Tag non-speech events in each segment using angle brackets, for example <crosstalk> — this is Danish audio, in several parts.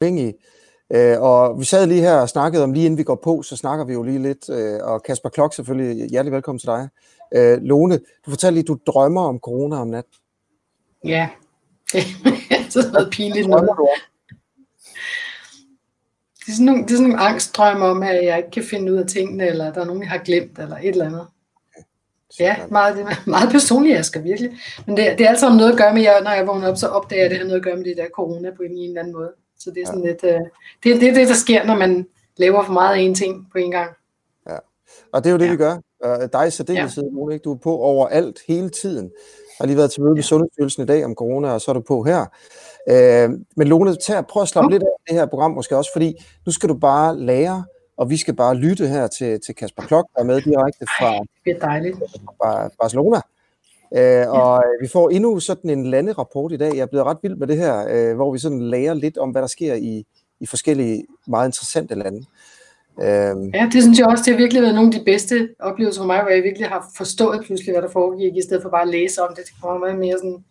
uafhængige. Øh, og vi sad lige her og snakkede om, lige inden vi går på, så snakker vi jo lige lidt, øh, og Kasper Klok selvfølgelig, hjertelig velkommen til dig. Øh, Lone, du fortalte lige, du drømmer om corona om natten. Ja, <laughs> det er sådan noget pinligt noget. Det er, sådan nogle, det er sådan nogle angstdrømme om, at jeg ikke kan finde ud af tingene, eller der er nogen, jeg har glemt, eller et eller andet. Ja, meget, meget personligt, jeg skal virkelig. Men det, det er altså noget at gøre med, at når jeg vågner op, så opdager jeg, at det har noget at gøre med det der corona på en eller anden måde. Så det er sådan ja. lidt, uh, det, det er det, der sker, når man laver for meget af en ting på en gang. Ja, og det er jo det, ja. vi gør. Uh, dig i særdeleshed, ja. du er på overalt hele tiden. Jeg har lige været til møde med. Sundhedsstyrelsen i dag om corona, og så er du på her. Uh, men Lone, tag, prøv at slappe ja. lidt af det her program måske også, fordi nu skal du bare lære, og vi skal bare lytte her til, til Kasper Klok, der er med direkte fra, Ej, det er dejligt. fra Barcelona. Øh, og vi får endnu sådan en landerapport i dag. Jeg er blevet ret vild med det her, øh, hvor vi sådan lærer lidt om, hvad der sker i, i forskellige meget interessante lande. Øh, ja, det synes jeg også, det har virkelig været nogle af de bedste oplevelser for mig, hvor jeg virkelig har forstået pludselig, hvad der foregik, i stedet for bare at læse om det. Det kommer meget mere sådan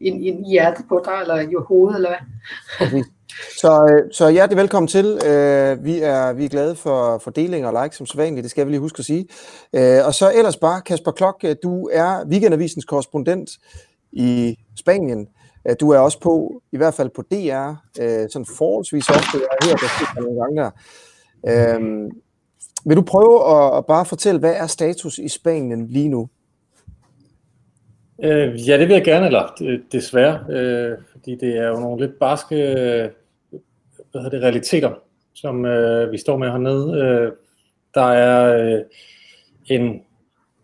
en, en hjerte på dig, eller i hovedet, eller hvad. Så, øh, så hjertelig velkommen til. Øh, vi, er, vi er glade for, for delinger og likes som sædvanligt, det skal vi lige huske at sige. Øh, og så ellers bare, Kasper Klok, øh, du er Weekendavisens korrespondent i Spanien. Øh, du er også på, i hvert fald på DR, øh, sådan forholdsvis ofte. Jeg har hørt dig nogle gange der. Øhm, vil du prøve at, at bare fortælle, hvad er status i Spanien lige nu? Øh, ja, det vil jeg gerne, eller desværre, øh, fordi det er jo nogle lidt barske hvad hedder det, realiteter, som øh, vi står med hernede. Øh, der er øh, en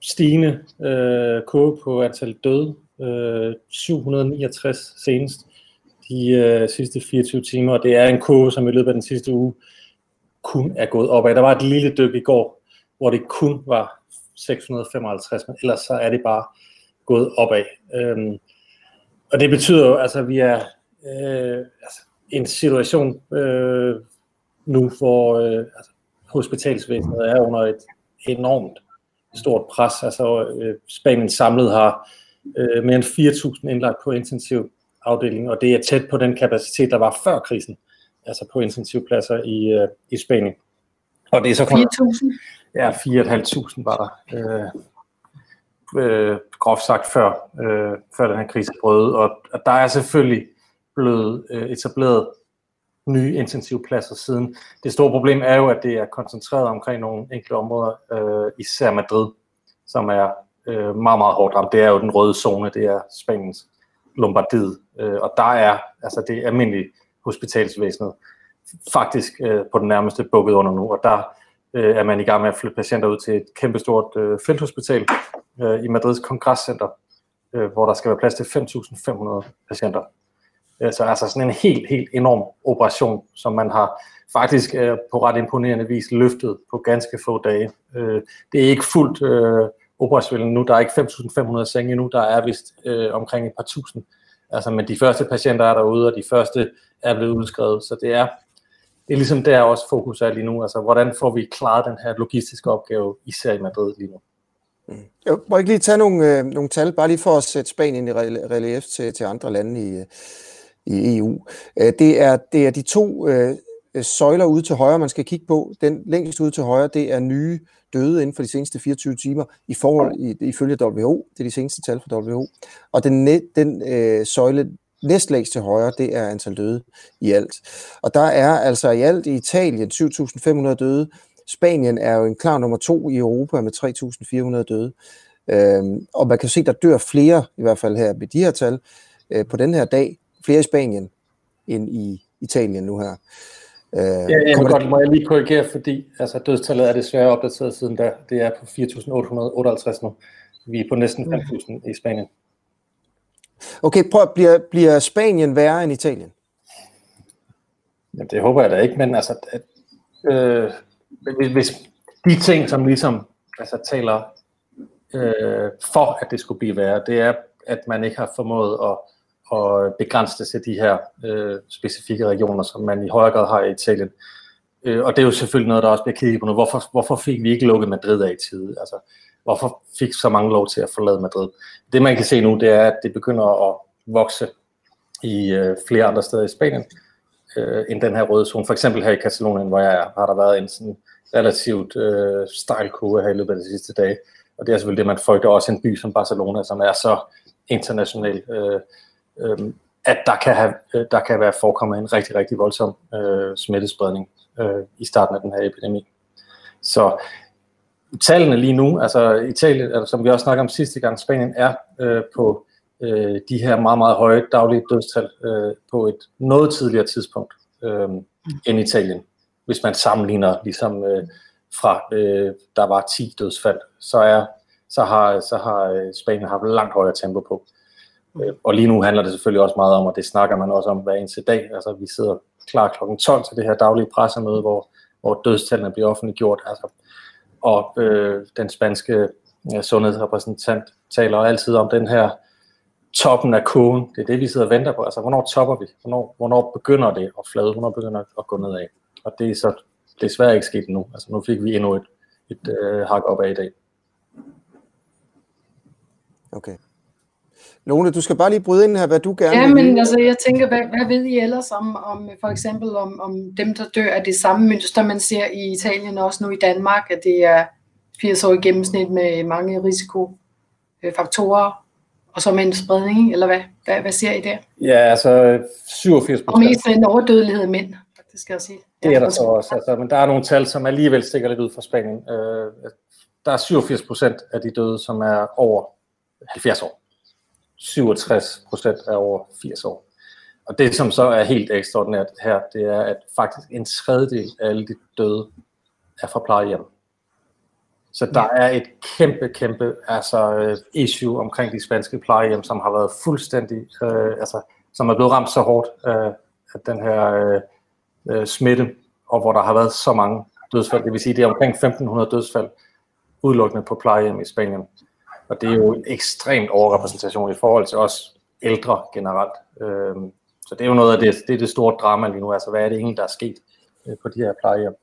stigende øh, kurve på antal døde, øh, 769 senest de øh, sidste 24 timer, og det er en kurve, som i løbet af den sidste uge kun er gået opad. Der var et lille dyk i går, hvor det kun var 655, men ellers så er det bare gået opad. Øhm, og det betyder jo, altså, at vi er øh, altså, en situation øh, nu, hvor øh, altså, hospitalsvæsenet er under et enormt stort pres. Altså øh, Spanien samlet har øh, mere end 4.000 indlagt på intensiv afdeling, og det er tæt på den kapacitet, der var før krisen, altså på intensivpladser i, øh, i Spanien. Og det er så 4.000? Ja, 4.500 var der. Øh, øh, groft sagt før, øh, før den her krise brød. Og, og der er selvfølgelig blevet øh, etableret nye intensivpladser siden. Det store problem er jo, at det er koncentreret omkring nogle enkelte områder, øh, især Madrid, som er øh, meget, meget hårdt ramt. Det er jo den røde zone, det er Spaniens Lombardiet, øh, og der er altså det almindelige hospitalsvæsenet faktisk øh, på den nærmeste bukket under nu, og der øh, er man i gang med at flytte patienter ud til et kæmpestort øh, felthospital øh, i Madrids kongresscenter, øh, hvor der skal være plads til 5.500 patienter. Øh, så altså sådan en helt, helt enorm operation, som man har faktisk øh, på ret imponerende vis løftet på ganske få dage. Øh, det er ikke fuldt øh, operationelt nu, der er ikke 5.500 senge nu, der er vist øh, omkring et par tusind. Altså, men de første patienter er derude, og de første er blevet udskrevet, så det er, det er ligesom der også fokus er lige nu. Altså, hvordan får vi klaret den her logistiske opgave, især i Madrid lige nu? Mm. Jeg må ikke lige tage nogle, øh, nogle tal, bare lige for at sætte Spanien i relief til, til andre lande i, øh, i EU. Øh, det er, det er de to øh, søjler ude til højre, man skal kigge på. Den længst ude til højre, det er nye døde inden for de seneste 24 timer i forhold i, ifølge WHO. Det er de seneste tal fra WHO. Og den, den øh, søjle næstlægst til højre, det er antal døde i alt. Og der er altså i alt i Italien 7.500 døde. Spanien er jo en klar nummer to i Europa med 3.400 døde. Øhm, og man kan se, der dør flere, i hvert fald her med de her tal, øh, på den her dag, flere i Spanien end i Italien nu her. Øh, ja, jeg vil godt, må jeg lige korrigere, fordi altså, dødstallet er desværre opdateret siden da. Det er på 4.858 nu. Vi er på næsten 5.000 mm. i Spanien. Okay, prøv, bliver, bliver Spanien værre end Italien? Ja, det håber jeg da ikke, men altså, at, øh, hvis, hvis de ting, som ligesom altså, taler øh, for, at det skulle blive værre, det er, at man ikke har formået at og begrænse det til de her øh, specifikke regioner, som man i højere grad har i Italien. Øh, og det er jo selvfølgelig noget, der også bliver kigget på nu. Hvorfor, hvorfor fik vi ikke lukket Madrid af i tide? Altså, hvorfor fik så mange lov til at forlade Madrid? Det man kan se nu, det er, at det begynder at vokse i øh, flere andre steder i Spanien. øh, end den her røde zone. For eksempel her i Katalonien, hvor jeg er, har der været en sådan relativt øh, stejl kurve her i løbet af de sidste dage. Og det er selvfølgelig det, man frygter også en by som Barcelona, som er så international, øh, øh, at der kan, have, øh, der kan være forekommet en rigtig, rigtig voldsom øh, smittespredning øh, i starten af den her epidemi. Så tallene lige nu, altså Italien, altså, som vi også snakkede om sidste gang, Spanien er øh, på øh, de her meget, meget høje daglige dødstal øh, på et noget tidligere tidspunkt øh, end Italien. Hvis man sammenligner ligesom øh, fra, øh, der var 10 dødsfald, så, er, så har, så har øh, Spanien haft langt højere tempo på. Øh, og lige nu handler det selvfølgelig også meget om, og det snakker man også om hver eneste dag, altså vi sidder klar kl. 12 til det her daglige pressemøde, hvor, hvor dødstallene bliver offentliggjort, altså, og øh, den spanske ja, sundhedsrepræsentant taler altid om den her toppen af kurven. Det er det, vi sidder og venter på. Altså, hvornår topper vi? Hvornår, hvornår begynder det at flade? Hvornår begynder det at gå nedad? Og det er så desværre ikke sket endnu. Altså, nu fik vi endnu et, et øh, hak op af i dag. Okay. Lone, du skal bare lige bryde ind her, hvad du gerne ja, vil. men altså, jeg tænker, hvad, hvad ved I ellers om, om for eksempel om, om dem, der dør af det samme mønster, man ser i Italien og også nu i Danmark, at det er 80 år i gennemsnit med mange risikofaktorer, og så med en spredning, eller hvad? Hvad, hvad ser I der? Ja, altså 87 procent. Og mest en overdødelighed af mænd, det skal jeg sige. Det er der så også, altså, men der er nogle tal, som alligevel stikker lidt ud fra Spanien. Øh, der er 87 procent af de døde, som er over 70 år. 67 procent er over 80 år. Og det, som så er helt ekstraordinært her, det er, at faktisk en tredjedel af alle de døde er fra plejehjem. Så der er et kæmpe, kæmpe altså, øh, issue omkring de spanske plejehjem, som har været fuldstændig, øh, altså, som er blevet ramt så hårdt øh, af den her øh, øh, smitte, og hvor der har været så mange dødsfald. Det vil sige, det er omkring 1500 dødsfald udelukkende på plejehjem i Spanien. Og det er jo en ekstremt overrepræsentation i forhold til os ældre generelt. Øh, så det er jo noget af det, det, er det store drama lige nu. Altså, hvad er det egentlig, der er sket øh, på de her plejehjem?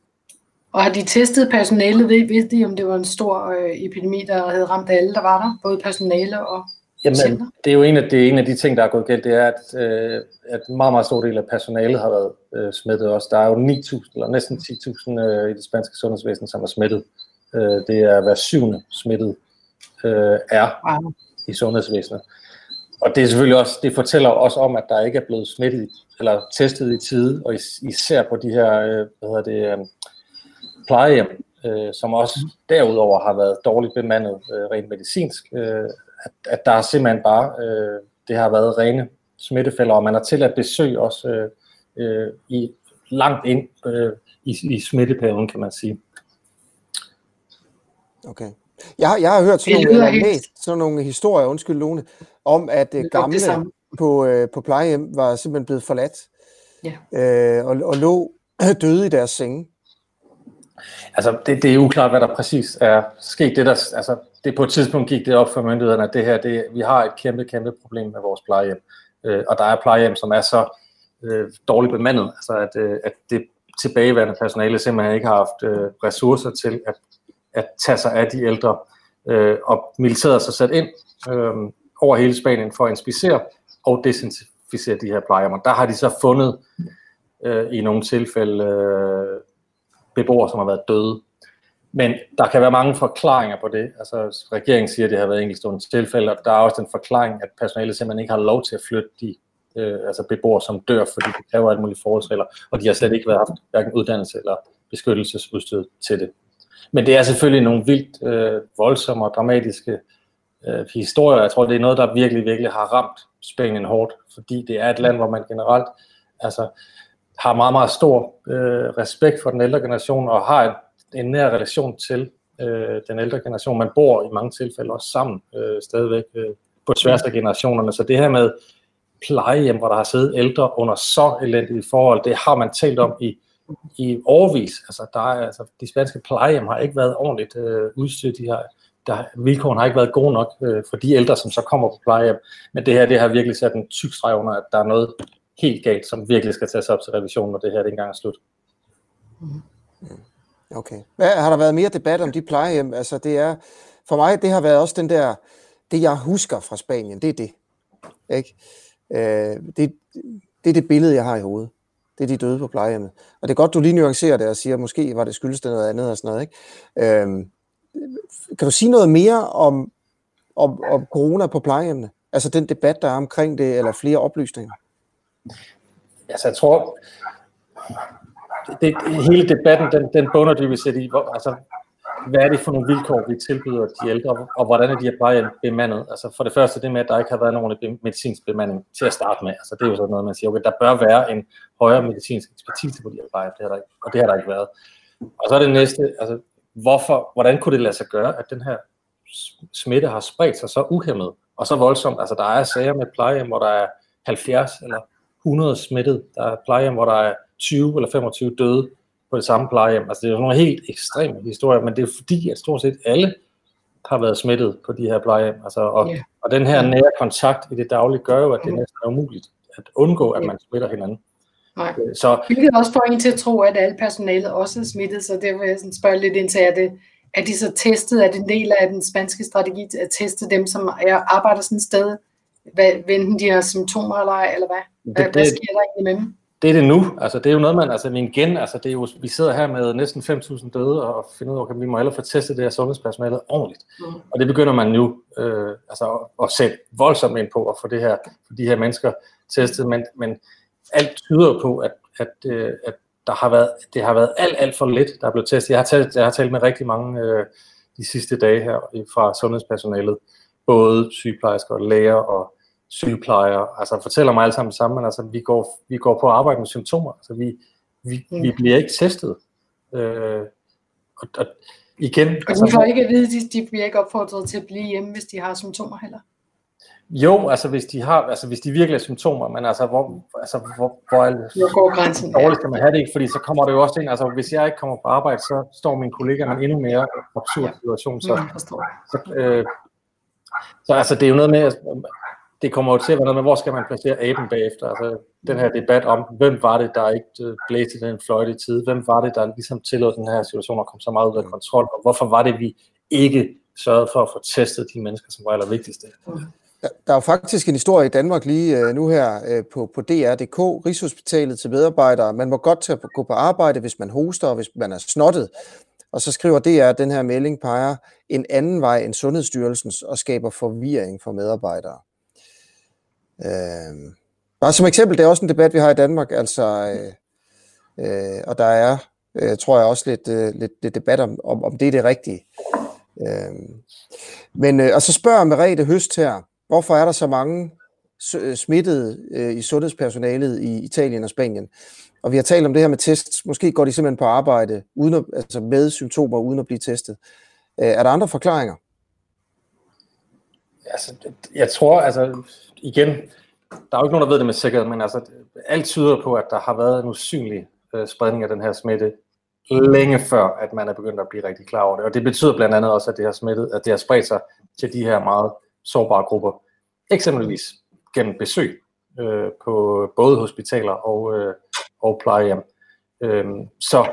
Og har de testet personalet? Ved, ved de, om det var en stor øh, epidemi, der havde ramt alle, der var der? Både personale og Jamen, patienter? det er jo en af, det er en af de ting, der er gået galt. Det er, at, øh, at meget, meget stor del af personalet har været øh, smittet også. Der er jo 9.000, eller næsten 10.000 øh, i det spanske sundhedsvæsen, som er smittet. Øh, det er hver syvende smittet øh, er wow. i sundhedsvæsenet. Og det er selvfølgelig også, det fortæller også om, at der ikke er blevet smittet eller testet i tide, og især på de her, øh, hvad hedder det, øh, plejehjem, øh, som også mm. derudover har været dårligt bemandet øh, rent medicinsk, øh, at, at der er simpelthen bare, øh, det har været rene smittefælder, og man har tilladt besøg også øh, øh, i langt ind øh, i, i smitteperioden, kan man sige. Okay. Jeg, har, jeg har hørt sådan nogle, eller læst sådan nogle historier, undskyld Lone, om at øh, gamle på, øh, på plejehjem var simpelthen blevet forladt ja. øh, og, og lå <clears throat> døde i deres senge. Altså, det, det er uklart, hvad der præcis er sket. Det, der, altså, det på et tidspunkt gik det op for myndighederne, at det her, det, vi har et kæmpe, kæmpe problem med vores plejehjem. Øh, og der er plejehjem, som er så øh, dårligt bemandet, altså at, øh, at det tilbageværende personale simpelthen ikke har haft øh, ressourcer til at, at tage sig af de ældre. Øh, og militæret så sat ind øh, over hele Spanien for at inspicere og desinficere de her plejehjem. Der har de så fundet øh, i nogle tilfælde øh, beboere, som har været døde. Men der kan være mange forklaringer på det. Altså, regeringen siger, at det har været enkeltstående tilfælde, og der er også den forklaring, at personalet simpelthen ikke har lov til at flytte de øh, altså beboere, som dør, fordi de kræver alt muligt forholdsregler, og de har slet ikke været haft hverken uddannelse eller beskyttelsesudstyr til det. Men det er selvfølgelig nogle vildt øh, voldsomme og dramatiske øh, historier. Jeg tror, det er noget, der virkelig, virkelig har ramt Spanien hårdt, fordi det er et land, hvor man generelt altså, har meget, meget stor øh, respekt for den ældre generation og har en, en nær relation til øh, den ældre generation. Man bor i mange tilfælde også sammen øh, stadigvæk øh, på tværs af generationerne. Så det her med plejehjem, hvor der har siddet ældre under så elendige forhold, det har man talt om i, i overvis. Altså, der er, altså, de spanske plejehjem har ikke været ordentligt øh, udstyret. De har, der, vilkårene har ikke været gode nok øh, for de ældre, som så kommer på plejehjem. Men det her, det har virkelig sat en tyk streg under, at der er noget helt galt, som virkelig skal tages op til revision, når det her det engang er slut. Mm-hmm. Okay. Hvad, har der været mere debat om de plejehjem? Altså det er, for mig, det har været også den der, det jeg husker fra Spanien, det er det. Ikke? Øh, det, det er det billede, jeg har i hovedet. Det er de døde på plejehjemmet. Og det er godt, du lige nuancerer det og siger, at måske var det skyldes det noget andet og sådan noget. Ikke? Øhm, kan du sige noget mere om, om, om corona på plejehjemmene? Altså den debat, der er omkring det, eller flere oplysninger? Altså jeg tror, det, hele debatten, den, den bunder dybest set i, hvor, altså, hvad er det for nogle vilkår, vi tilbyder de ældre, og hvordan er de her plejehjem bemandet? Altså for det første det med, at der ikke har været nogen medicinsk bemanding til at starte med. Altså det er jo sådan noget, man siger, okay, der bør være en højere medicinsk ekspertise på de her plejehjem, det har der ikke, og det har der ikke været. Og så er det næste, altså hvorfor, hvordan kunne det lade sig gøre, at den her smitte har spredt sig så uhemmet og så voldsomt? Altså der er sager med plejehjem, hvor der er 70 eller 100 smittet. Der er plejehjem, hvor der er 20 eller 25 døde på det samme plejehjem. Altså det er jo nogle helt ekstreme historier, men det er fordi, at stort set alle har været smittet på de her plejehjem. Altså, og, yeah. og den her nære kontakt i det daglige gør jo, at det næsten er umuligt at undgå, at man smitter hinanden. Nej. Øh, så, Hvilket også får en til at tro, at alle personalet også er smittet, så det vil jeg sådan spørge lidt ind til, er, det, er de så testet, er det en del af den spanske strategi at teste dem, som er, arbejder sådan et sted, hvad, enten de har symptomer eller ej, eller hvad? Hvad, det, hvad sker der egentlig med dem? Det er det nu. Altså, det er jo noget, man, altså igen, altså, det er jo, vi sidder her med næsten 5.000 døde og finder ud af, at vi må hellere få testet det her sundhedspersonale ordentligt. Mm. Og det begynder man nu øh, altså, at, sætte voldsomt ind på at få det her, for de her mennesker testet, men, men alt tyder på, at, at, øh, at der har været, det har været alt, alt for lidt, der er blevet testet. Jeg har talt, jeg har talt med rigtig mange øh, de sidste dage her fra sundhedspersonalet, både sygeplejersker og læger og sygeplejer, altså fortæller mig alle sammen sammen, men altså vi går, vi går på arbejde med symptomer, altså vi, vi, mm. vi bliver ikke testet. Øh, og, og igen... Og altså, får ikke at vide, de, de bliver ikke opfordret til at blive hjemme, hvis de har symptomer heller? Jo, altså hvis de har, altså hvis de virkelig er symptomer, men altså hvor, altså hvor, hvor, hvor går grænsen? Dårligt skal man have det ikke, fordi så kommer det jo også ind, altså hvis jeg ikke kommer på arbejde, så står min kollega i en endnu mere absurd situation, så, mm, så, øh, så altså det er jo noget med, det kommer jo til at være noget med, hvor skal man placere aben bagefter. Altså, den her debat om, hvem var det, der ikke øh, blæste den fløjte i tid? Hvem var det, der ligesom tillod den her situation at komme så meget ud af kontrol? Og hvorfor var det, vi ikke sørgede for at få testet de mennesker, som var allervigtigste? Der er jo faktisk en historie i Danmark lige øh, nu her øh, på, på DR.dk, Rigshospitalet til medarbejdere. Man må godt tage gå på arbejde, hvis man hoster og hvis man er snottet. Og så skriver DR, at den her melding peger en anden vej end Sundhedsstyrelsens og skaber forvirring for medarbejdere. Øh, bare som eksempel, det er også en debat, vi har i Danmark, altså, øh, øh, og der er, øh, tror jeg også lidt, øh, lidt, lidt debat om, om, om det er det rigtige. Øh, men, øh, og så spørger Merete Høst her, hvorfor er der så mange øh, smittede øh, i sundhedspersonalet i Italien og Spanien? Og vi har talt om det her med tests. Måske går de simpelthen på arbejde uden at, altså med symptomer uden at blive testet. Øh, er der andre forklaringer? Altså, jeg tror, altså, igen, der er jo ikke nogen, der ved det med sikkerhed, men altså, alt tyder på, at der har været en usynlig øh, spredning af den her smitte længe før, at man er begyndt at blive rigtig klar over det. Og det betyder blandt andet også, at det har, smittet, at det har spredt sig til de her meget sårbare grupper. Eksempelvis gennem besøg øh, på både hospitaler og, øh, og plejehjem. Øh, så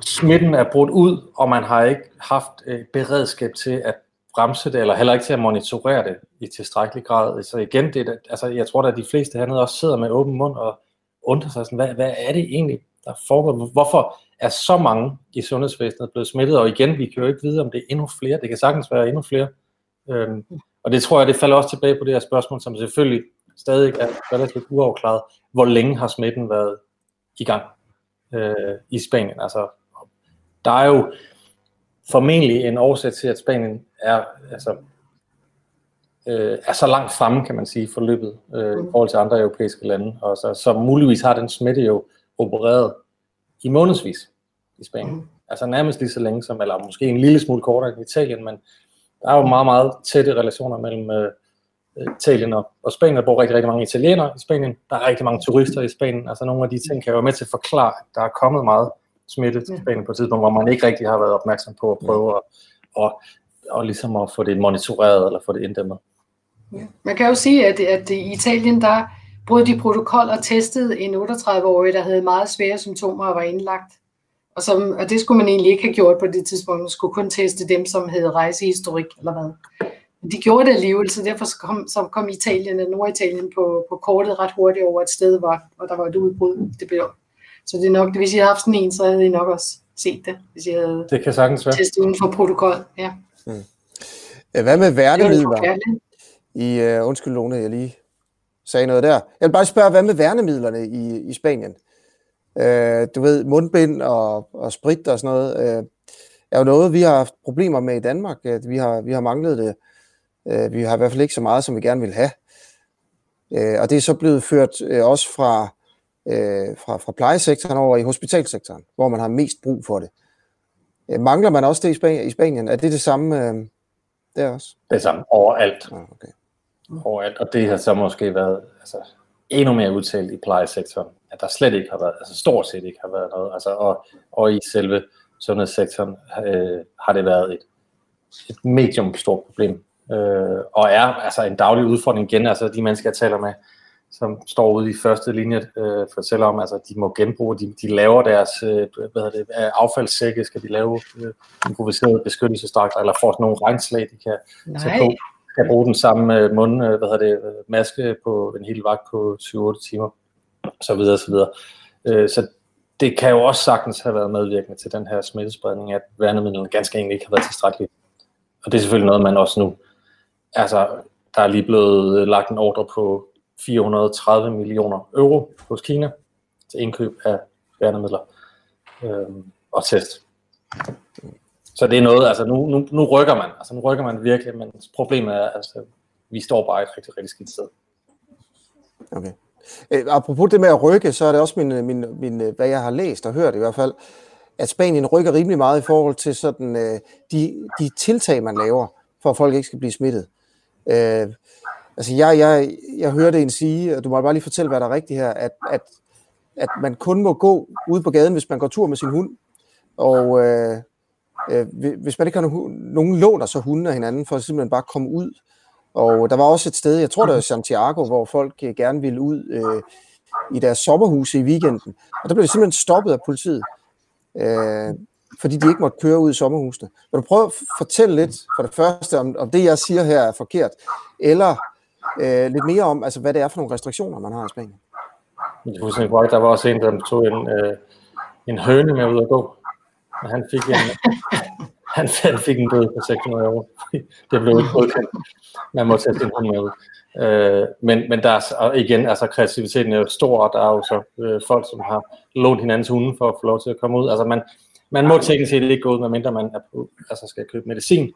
smitten er brudt ud, og man har ikke haft øh, beredskab til at bremse det, eller heller ikke til at monitorere det i tilstrækkelig grad. Så igen, det, altså, jeg tror at de fleste hernede også sidder med åben mund og undrer sig sådan, hvad, hvad er det egentlig, der foregår? Hvorfor er så mange i sundhedsvæsenet blevet smittet? Og igen, vi kan jo ikke vide, om det er endnu flere. Det kan sagtens være endnu flere. Øhm, og det tror jeg, det falder også tilbage på det her spørgsmål, som selvfølgelig stadig er relativt uafklaret. Hvor længe har smitten været i gang øh, i Spanien? Altså, der er jo formentlig en årsag til, at Spanien er, altså, øh, er så langt fremme, kan man sige, forløbet øh, i forhold til andre europæiske lande. Og så, så muligvis har den smitte jo opereret i månedsvis i Spanien. Mm. Altså nærmest lige så længe som, eller måske en lille smule kortere end Italien, men der er jo meget, meget tætte relationer mellem øh, Italien og, og Spanien. Der bor rigtig, rigtig mange italienere i Spanien. Der er rigtig mange turister i Spanien. Altså nogle af de ting kan jo være med til at forklare, at der er kommet meget smitte til Spanien på et tidspunkt, hvor man ikke rigtig har været opmærksom på at prøve at, at, at, ligesom at få det monitoreret eller få det inddæmmet. Ja. Man kan jo sige, at, at i Italien, der brød de protokol og testede en 38-årig, der havde meget svære symptomer og var indlagt. Og, som, og det skulle man egentlig ikke have gjort på det tidspunkt. Man skulle kun teste dem, som havde rejsehistorik eller hvad. de gjorde det alligevel, så derfor kom, så kom Italien, Norditalien på, på kortet ret hurtigt over et sted, hvor, hvor der var et udbrud. Det blev. Så det er nok, hvis I havde haft sådan en, så havde I nok også set det, hvis I havde det kan sagtens være. testet uden for protokol. Ja. Mm. Hvad med værnemidler? I, uh, undskyld Lone, jeg lige sagde noget der. Jeg vil bare spørge, hvad med værnemidlerne i, i Spanien? Uh, du ved, mundbind og, og sprit og sådan noget, uh, er jo noget, vi har haft problemer med i Danmark. Uh, vi har, vi har manglet det. Uh, vi har i hvert fald ikke så meget, som vi gerne vil have. Uh, og det er så blevet ført uh, også fra, uh, fra, fra plejesektoren over i hospitalsektoren, hvor man har mest brug for det. Uh, mangler man også det i Spanien? I Spanien? Er det det samme uh, der også? Det samme overalt. Ah, okay overalt. Og det har så måske været altså, endnu mere udtalt i plejesektoren, at der slet ikke har været, altså stort set ikke har været noget. Altså, og, og i selve sundhedssektoren øh, har det været et, et medium stort problem. Øh, og er altså en daglig udfordring igen. Altså de mennesker, jeg taler med, som står ude i første linje, øh, fortæller om, altså de må genbruge, de, de laver deres øh, hvad hedder det, affaldssække, skal de lave øh, improviserede beskyttelsesdragter, eller får sådan nogle regnslag, de kan Nej. tage på kan bruge den samme øh, mund, øh, hvad hedder det, øh, maske på en hel vagt på 7-8 timer, så videre, så videre. Så det kan jo også sagtens have været medvirkende til den her smittespredning, at værnemidlerne ganske enkelt ikke har været tilstrækkeligt. Og det er selvfølgelig noget, man også nu, altså der er lige blevet lagt en ordre på 430 millioner euro hos Kina til indkøb af værnemidler øh, og test. Så det er noget, altså nu, nu, nu rykker man, altså nu rykker man virkelig, men problemet er, altså vi står bare et rigtig, rigtig skidt sted. Okay. Øh, apropos det med at rykke, så er det også min, øh, min, min, øh, hvad jeg har læst og hørt i hvert fald, at Spanien rykker rimelig meget i forhold til sådan, øh, de, de tiltag, man laver, for at folk ikke skal blive smittet. Øh, altså jeg, jeg, jeg hørte en sige, og du må bare lige fortælle, hvad der er rigtigt her, at, at, at man kun må gå ude på gaden, hvis man går tur med sin hund, og, øh, øh, hvis man ikke har nogen, nogen låner så hunden af hinanden, for at simpelthen bare komme ud. Og der var også et sted, jeg tror det var Santiago, hvor folk øh, gerne ville ud øh, i deres sommerhuse i weekenden. Og der blev det simpelthen stoppet af politiet, øh, fordi de ikke måtte køre ud i sommerhusene. Vil du prøve at fortælle lidt for det første, om, om det jeg siger her er forkert, eller øh, lidt mere om, altså, hvad det er for nogle restriktioner, man har i Spanien? Jeg husker, der var også en, der tog en, øh, en høne med ud at gå. Og han fik en, <laughs> han, han fik en bøde på 600 euro. <laughs> det blev ikke godkendt. Man må tage sin hund med ud. Øh, men, men der er, og igen, altså kreativiteten er jo stor, og der er jo så øh, folk, som har lånt hinandens hunde for at få lov til at komme ud. Altså man, man må teknisk set ikke gå ud, medmindre man er på, altså skal købe medicin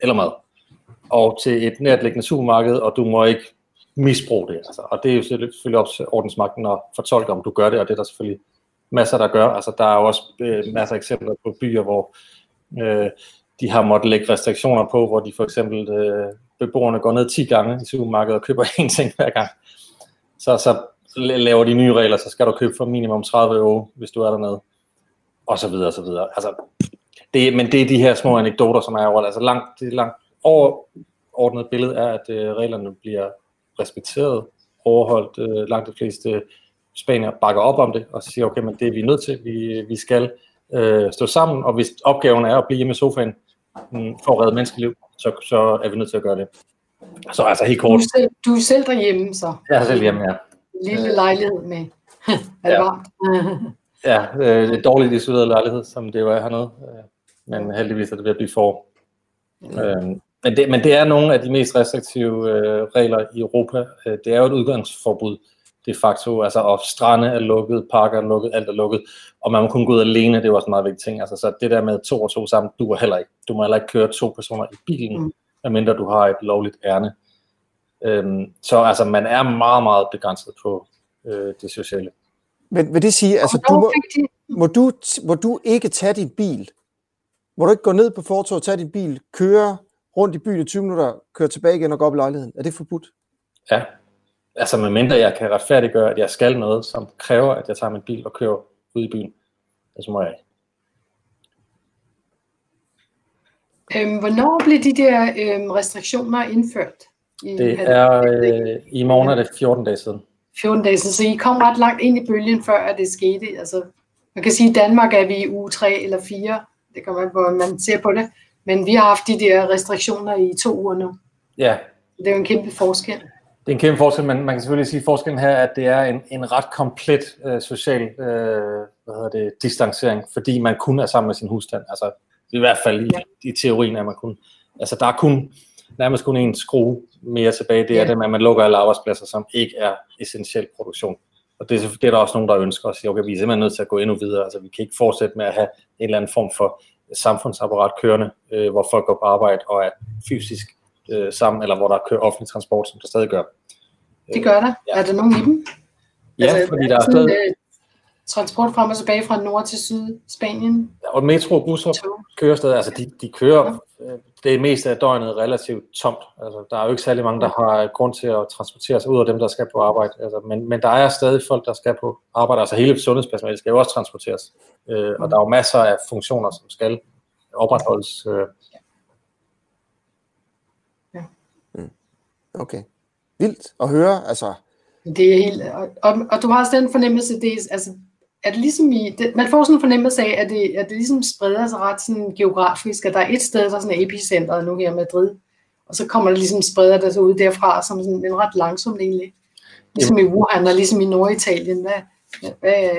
eller mad. Og til et nærtliggende supermarked, og du må ikke misbruge det. Altså. Og det er jo selvfølgelig op til ordensmagten at fortolke, om du gør det, og det er der selvfølgelig masser, der gør. Altså, der er jo også øh, masser af eksempler på byer, hvor øh, de har måttet lægge restriktioner på, hvor de for eksempel øh, beboerne går ned 10 gange i supermarkedet og køber <laughs> én ting hver gang. Så, så laver de nye regler, så skal du købe for minimum 30 euro, hvis du er dernede. Og så videre, og så videre. Altså, det, men det er de her små anekdoter, som er overalt. Altså langt, det langt overordnet billede er, at øh, reglerne bliver respekteret, overholdt. Øh, langt de fleste Spanien bakker op om det, og siger, okay, men det er vi nødt til, vi, vi skal øh, stå sammen, og hvis opgaven er at blive hjemme i sofaen mm, for at redde menneskeliv, så, så er vi nødt til at gøre det. Så altså helt kort. Du er selv, du er selv derhjemme, så? Jeg er selv hjemme, ja. Lille lejlighed med. er det ja. varmt? <laughs> ja, øh, det er dårligt isoleret lejlighed, som det var hernede. Øh, men heldigvis er det ved at blive for. Øh, men, det, men det er nogle af de mest restriktive øh, regler i Europa. Øh, det er jo et udgangsforbud de facto, altså og strande er lukket, parker er lukket, alt er lukket, og man må kun gå ud alene, det er også en meget vigtig ting, altså så det der med to og to sammen, du er heller ikke, du må heller ikke køre to personer i bilen, mm. medmindre du har et lovligt ærne. Øhm, så altså man er meget, meget begrænset på øh, det sociale. Men vil det sige, altså du må, må, du, må du ikke tage din bil? Må du ikke gå ned på fortoget, tage din bil, køre rundt i byen i 20 minutter, køre tilbage igen og gå op i lejligheden? Er det forbudt? Ja, altså med mindre jeg kan retfærdiggøre, at jeg skal noget, som kræver, at jeg tager min bil og kører ud i byen, så må jeg ikke. Øhm, hvornår blev de der øhm, restriktioner indført? I det er, øh, i morgen er det 14 dage siden. 14 dage siden, så I kom ret langt ind i bølgen, før at det skete. Altså, man kan sige, at i Danmark er vi i uge 3 eller 4, det kommer an på, man ser på det, men vi har haft de der restriktioner i to uger nu. Ja. Det er jo en kæmpe forskel. Det er en kæmpe forskel, men man kan selvfølgelig sige, at forskellen her er, at det er en, en ret komplet øh, social øh, hvad hedder det, distancering, fordi man kun er sammen med sin husstand. Altså, i hvert fald i, i teorien er man kun. Altså, der er kun nærmest kun en skrue mere tilbage. Det er ja. det med, at man lukker alle arbejdspladser, som ikke er essentiel produktion. Og det, det er der også nogen, der ønsker at sige, okay, vi er simpelthen nødt til at gå endnu videre. Altså, vi kan ikke fortsætte med at have en eller anden form for samfundsapparat kørende, øh, hvor folk går på arbejde og er fysisk øh, sammen, eller hvor der kører offentlig transport, som der stadig gør. Det gør der. Ja. Er der nogen i dem? Ja, altså, fordi der er stadig... Øh, transport frem og tilbage fra nord til syd Spanien? Og metro og busser kører stadig, altså de, de kører ja. Øh, det meste af døgnet relativt tomt. Altså, der er jo ikke særlig mange, der har grund til at transportere sig ud af dem, der skal på arbejde. Altså, men, men der er stadig folk, der skal på arbejde. Altså hele sundhedspersonalet skal jo også transporteres. Øh, og der er jo masser af funktioner, som skal opretholdes. Øh. Ja. Mm. Okay. Vildt at høre, altså. Det er helt, og, og, og du har også den fornemmelse, det er, altså, at ligesom i, det, man får sådan en fornemmelse af, at det, at det ligesom spreder sig ret sådan geografisk, at der er et sted, der er sådan epicentret nu her i Madrid, og så kommer det ligesom spreder det sig ud derfra, som sådan en ret langsomt egentlig. Ligesom i Wuhan og ligesom i Norditalien. Hvad, hvad,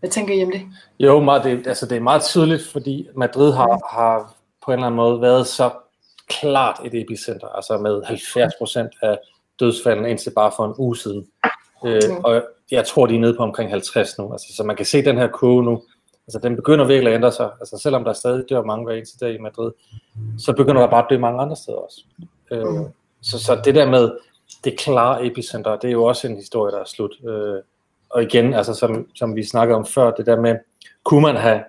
hvad tænker I om det? Jo, meget, det, altså det er meget tydeligt, fordi Madrid har, har på en eller anden måde været så klart et epicenter, altså med 70 procent af dødsfaldene indtil bare for en uge siden. Øh, og jeg tror, de er nede på omkring 50 nu. Altså, så man kan se den her kurve nu. Altså, den begynder virkelig at ændre sig. Altså, selvom der stadig dør mange hver eneste dag i Madrid, så begynder der bare at dø mange andre steder også. Øh, mm. så, så det der med det klare epicenter, det er jo også en historie, der er slut. Øh, og igen, altså, som, som vi snakkede om før, det der med, kunne man have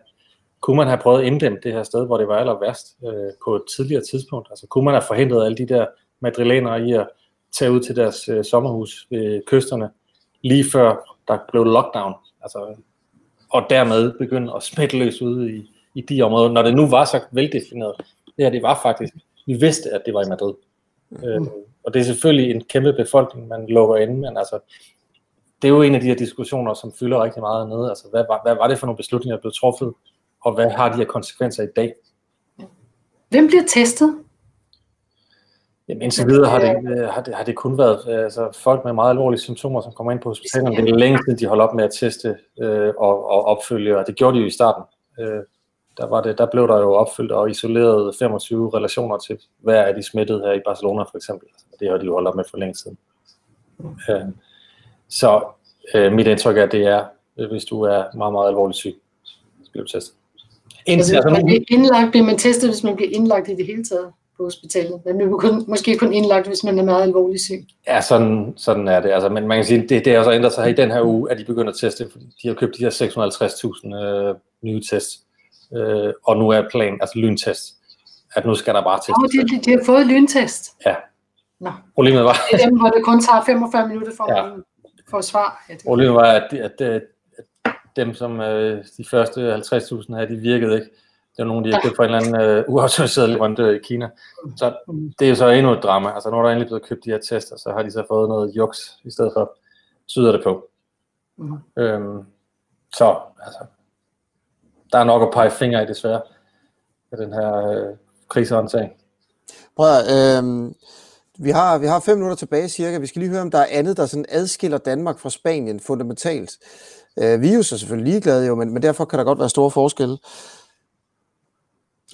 kunne man have prøvet at inddæmme det her sted, hvor det var aller værst øh, på et tidligere tidspunkt? Altså kunne man have forhindret alle de der madrilenere i at tage ud til deres øh, sommerhus ved kysterne, lige før der blev lockdown. Altså, og dermed begynde at smitte løs ude i, i de områder, når det nu var så veldefineret. Det her, det var faktisk, vi vidste, at det var i Madrid. Mm. Øh, og det er selvfølgelig en kæmpe befolkning, man lukker ind, men altså, det er jo en af de her diskussioner, som fylder rigtig meget nede. Altså, hvad, var, hvad var det for nogle beslutninger, der blev truffet, og hvad har de her konsekvenser i dag? Hvem bliver testet? Jamen indtil videre har det, øh, har, det, har det kun været altså, folk med meget alvorlige symptomer, som kommer ind på hospitalerne. Det er længe siden, de holder op med at teste øh, og, og opfølge, og det gjorde de jo i starten. Øh, der, var det, der blev der jo opfyldt og isoleret 25 relationer til hver af de smittede her i Barcelona for eksempel. Altså, det har de jo holdt op med for længe siden. Øh, så øh, mit indtryk er, at det er, hvis du er meget, meget alvorligt syg, så bliver du testet. Indtil, altså, man bliver indlagt, bliver man testet, hvis man bliver indlagt i det hele taget? På hospitalet. Man bliver kun, måske kun indlagt, hvis man er meget alvorlig syg. Ja, sådan, sådan er det. Altså, men man kan sige, det, det har så ændret sig her i den her uge, at de begynder at teste, fordi de har købt de her 650.000 øh, nye tests. Øh, og nu er planen, altså lyntest, at nu skal der bare testes. Oh, de, de, de har fået lyntest? Ja. Nå. Problemet var... Det er dem, hvor det kun tager 45 minutter for, ja. for at svare. Ja, Problemet var, at, at, at, at dem, som øh, de første 50.000 her, de virkede ikke. Det er nogle, de har købt fra en eller anden uh, uautoriseret leverandør i Kina. Så det er jo så endnu et drama. Altså når der er endelig blevet købt de her tester, så har de så fået noget juks i stedet for, tyder det på. Mm. Øhm, så altså, der er nok at pege fingre i desværre af den her øh, krisehåndtering. Prøv at, øh, vi har, vi har fem minutter tilbage cirka. Vi skal lige høre, om der er andet, der sådan adskiller Danmark fra Spanien fundamentalt. Øh, vi er jo så selvfølgelig ligeglade, jo, men, men derfor kan der godt være store forskelle.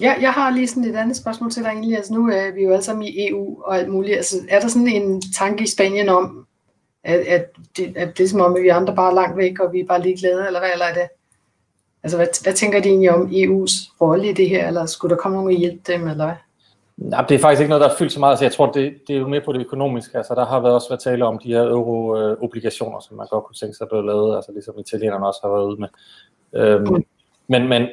Ja, jeg har lige sådan et andet spørgsmål til dig egentlig. Altså nu er vi jo alle sammen i EU og alt muligt. Altså, er der sådan en tanke i Spanien om, at, at, det, at det er som om, at vi andre bare er langt væk, og vi er bare ligeglade, eller hvad eller er det? Altså, hvad, hvad tænker de egentlig om EU's rolle i det her, eller skulle der komme nogen og hjælpe dem, eller hvad? Nej, det er faktisk ikke noget, der er fyldt så meget. Altså, jeg tror, det, det er jo mere på det økonomiske. Altså, der har været også været tale om de her euro-obligationer, som man godt kunne tænke sig blive lavet, altså ligesom italienerne også har været ude med. Øhm, mm. Men, men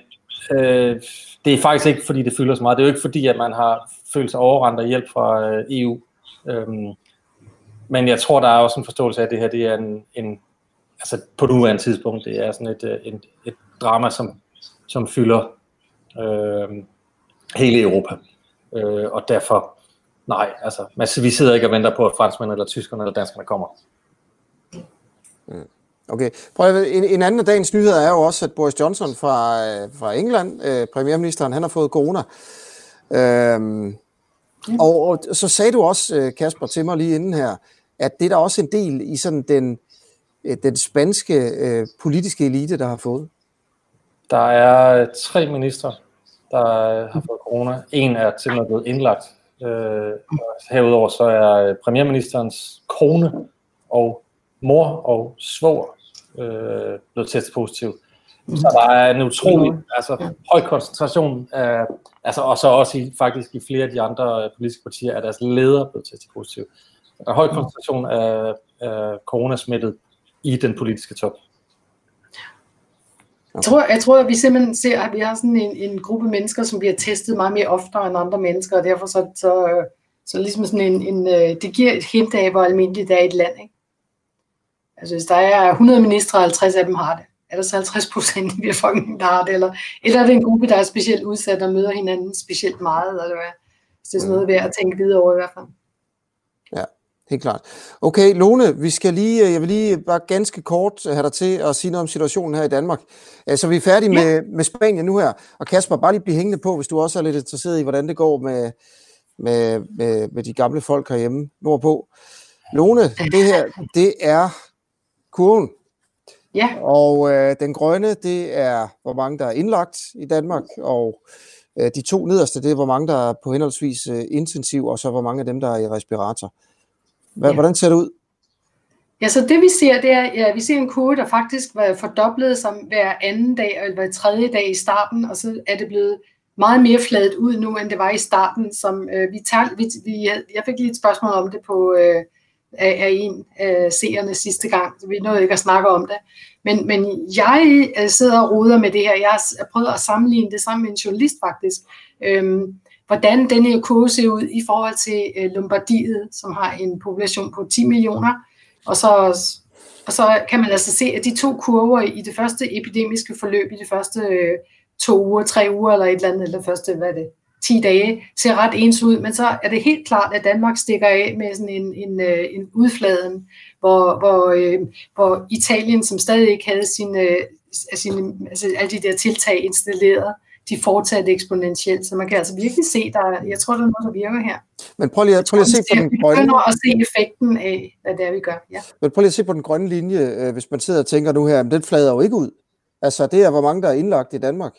øh, det er faktisk ikke, fordi det fylder så meget. Det er jo ikke fordi, at man har følt sig overrendt af hjælp fra øh, EU. Øhm, men jeg tror, der er også en forståelse af, at det her det er en, en altså på nuværende tidspunkt, det er sådan et, et, øh, et drama, som, som fylder øh, hele Europa. Øh, og derfor, nej, altså, vi sidder ikke og venter på, at franskmændene eller tyskerne eller danskerne kommer. Okay. Prøv at, en, en anden af dagens nyheder er jo også, at Boris Johnson fra, fra England, øh, premierministeren, han har fået corona. Øhm, Mm. Og, og så sagde du også, øh, Kasper, til mig lige inden her, at det er der også en del i sådan den, øh, den spanske øh, politiske elite, der har fået. Der er tre ministre, der har fået corona. En er til og blevet indlagt. Øh, herudover så er premierministerens kone og mor og svoger øh, blevet testet positiv. Så der er en utrolig altså, høj koncentration af, altså, og så også i, faktisk i flere af de andre politiske partier, er deres ledere blevet testet positiv. Der er høj koncentration af, af coronasmittet i den politiske top. Jeg tror, jeg tror, at vi simpelthen ser, at vi har sådan en, en gruppe mennesker, som bliver testet meget mere oftere end andre mennesker, og derfor så, så, så ligesom sådan en, en, øh, det giver et hint af, hvor almindeligt det er i et land. Ikke? Altså hvis der er 100 ministre, 50 af dem har det, er så 50 procent i befolkningen, der har det, eller, eller er det en gruppe, der er specielt udsat og møder hinanden specielt meget, eller hvad? Så det er sådan noget værd at tænke videre over i hvert fald. Ja, helt klart. Okay, Lone, vi skal lige, jeg vil lige bare ganske kort have dig til at sige noget om situationen her i Danmark. Så vi er færdige ja. med, med Spanien nu her. Og Kasper, bare lige blive hængende på, hvis du også er lidt interesseret i, hvordan det går med, med, med, med de gamle folk herhjemme nordpå. Lone, det her, det er kurven. Ja. Og øh, den grønne, det er, hvor mange der er indlagt i Danmark, og øh, de to nederste, det er, hvor mange der er på henholdsvis øh, intensiv, og så hvor mange af dem, der er i respirator. Hva, ja. Hvordan ser det ud? Ja, så det vi ser, det er, ja, vi ser en kurve, der faktisk var fordoblet som hver anden dag, eller hver tredje dag i starten, og så er det blevet meget mere fladet ud nu, end det var i starten. Som, øh, vi tager, vi, vi, jeg fik lige et spørgsmål om det på, øh, af, af en af seerne sidste gang, så vi nåede ikke at snakke om det. Men, men jeg øh, sidder og roder med det her. Jeg har prøvet at sammenligne det sammen med en journalist faktisk. Øhm, hvordan den her kurve ser ud i forhold til øh, Lombardiet, som har en population på 10 millioner. Og så, og så kan man altså se, at de to kurver i det første epidemiske forløb, i de første øh, to uger, tre uger eller et eller andet, eller første, hvad er det, 10 dage, ser ret ens ud, men så er det helt klart, at Danmark stikker af med sådan en, en, øh, en udfladen, hvor, hvor, øh, hvor Italien, som stadig ikke havde sine, sine, altså alle de der tiltag installeret, de fortsatte eksponentielt, så man kan altså virkelig se, der, jeg tror, der er noget, der virker her. Men prøv lige, prøv lige at se på den grønne... Vi at se effekten af, hvad det er, vi gør. Ja. Men prøv lige at se på den grønne linje, øh, hvis man sidder og tænker nu her, men den flader jo ikke ud. Altså, det er, hvor mange der er indlagt i Danmark.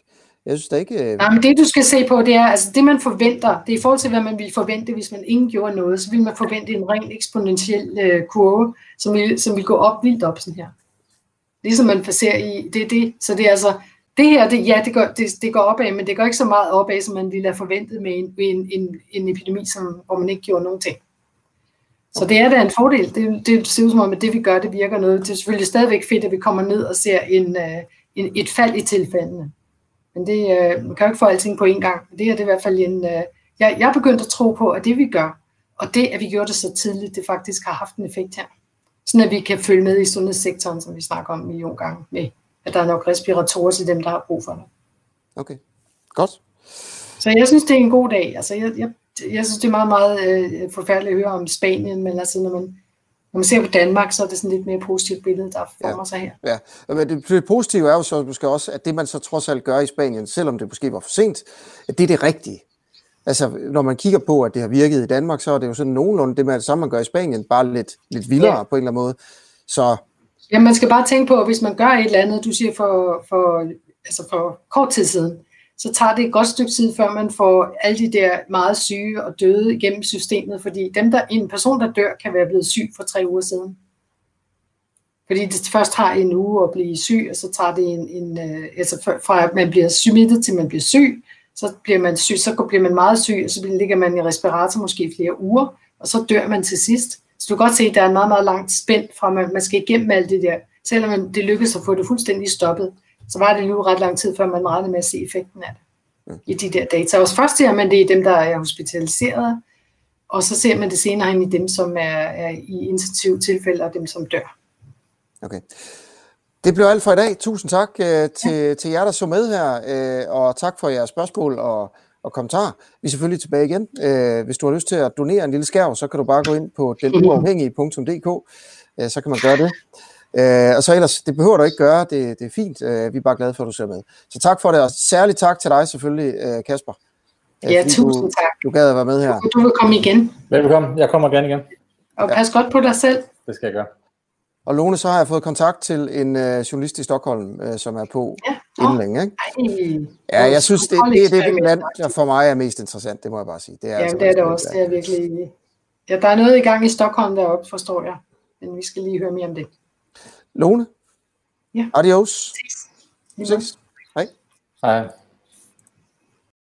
Jeg synes da ikke... Øh... Nej, men det du skal se på, det er, altså det man forventer, det er i forhold til, hvad man ville forvente, hvis man ingen gjorde noget, så ville man forvente en ren eksponentiel øh, kurve, som ville, som ville gå op vildt op sådan her. Ligesom man ser i, det er det. Så det er altså, det her, det, ja, det går, det, det går opad, men det går ikke så meget opad, som man ville have forventet med en, en, en, en epidemi, som, hvor man ikke gjorde nogen ting. Så det er da en fordel. Det, det ser ud som om, at det vi gør, det virker noget. Det er selvfølgelig stadigvæk fedt, at vi kommer ned og ser en, øh, en, et fald i tilfældene. Men det, øh, man kan jo ikke få alting på én gang. Det her det er i hvert fald en... Øh, jeg, jeg er begyndt at tro på, at det vi gør, og det, at vi gjorde det så tidligt, det faktisk har haft en effekt her. Sådan at vi kan følge med i sundhedssektoren, som vi snakker om en million gange, med at der er nok respiratorer til dem, der har brug for det. Okay, godt. Så jeg synes, det er en god dag. Altså, jeg, jeg, jeg synes, det er meget, meget øh, forfærdeligt at høre om Spanien, men altså, når man når man ser på Danmark, så er det sådan lidt mere positivt billede, der former ja. sig her. Ja, men det, det positive er jo så måske også, at det man så trods alt gør i Spanien, selvom det måske var for sent, at det er det rigtige. Altså, når man kigger på, at det har virket i Danmark, så er det jo sådan nogenlunde det, man, samme man gør i Spanien, bare lidt, lidt vildere ja. på en eller anden måde. Så... Ja, man skal bare tænke på, at hvis man gør et eller andet, du siger for, for, altså for kort tid siden, så tager det et godt stykke tid, før man får alle de der meget syge og døde igennem systemet, fordi dem der, en person, der dør, kan være blevet syg for tre uger siden. Fordi det først har en uge at blive syg, og så tager det en, en øh, altså fra at man bliver smittet til man bliver syg, så bliver man syg, så bliver man meget syg, og så ligger man i respirator måske i flere uger, og så dør man til sidst. Så du kan godt se, at der er en meget, meget langt spænd fra, man, man skal igennem alt det der. Selvom det lykkes at få det fuldstændig stoppet, så var det nu ret lang tid, før man regnede med at se effekten af det i de der data. Og først ser man det i dem, der er hospitaliseret, og så ser man det senere ind i dem, som er, er i intensiv tilfælde, og dem, som dør. Okay. Det blev alt for i dag. Tusind tak uh, til, ja. til jer, der så med her, uh, og tak for jeres spørgsmål og, og kommentarer. Vi er selvfølgelig tilbage igen. Uh, hvis du har lyst til at donere en lille skærv, så kan du bare gå ind på denuafhængige.dk, uh, så kan man gøre det. Øh, og så ellers, det behøver du ikke gøre, det, det er fint. Øh, vi er bare glade for, at du ser med. Så tak for det, og særligt tak til dig selvfølgelig, øh, Kasper. Øh, ja, tusind du, tak. du gad at være med her. Du vil komme igen. Velkommen. Jeg kommer gerne igen. Og pas godt på dig selv. Det skal jeg gøre. Og Lone, så har jeg fået kontakt til en uh, journalist i Stockholm, uh, som er på Ja. inden længe. Ikke? ej. Ja, jeg synes, det, det, det er det land, der for mig er mest interessant, det må jeg bare sige. Det er, Ja, altså det er det også. godt Det er virkelig... Ja, der er noget i gang i Stockholm deroppe, forstår jeg. Men vi skal lige høre mere om det. Lone? Ja. Adios. Måde. Ses. Hej. Hej.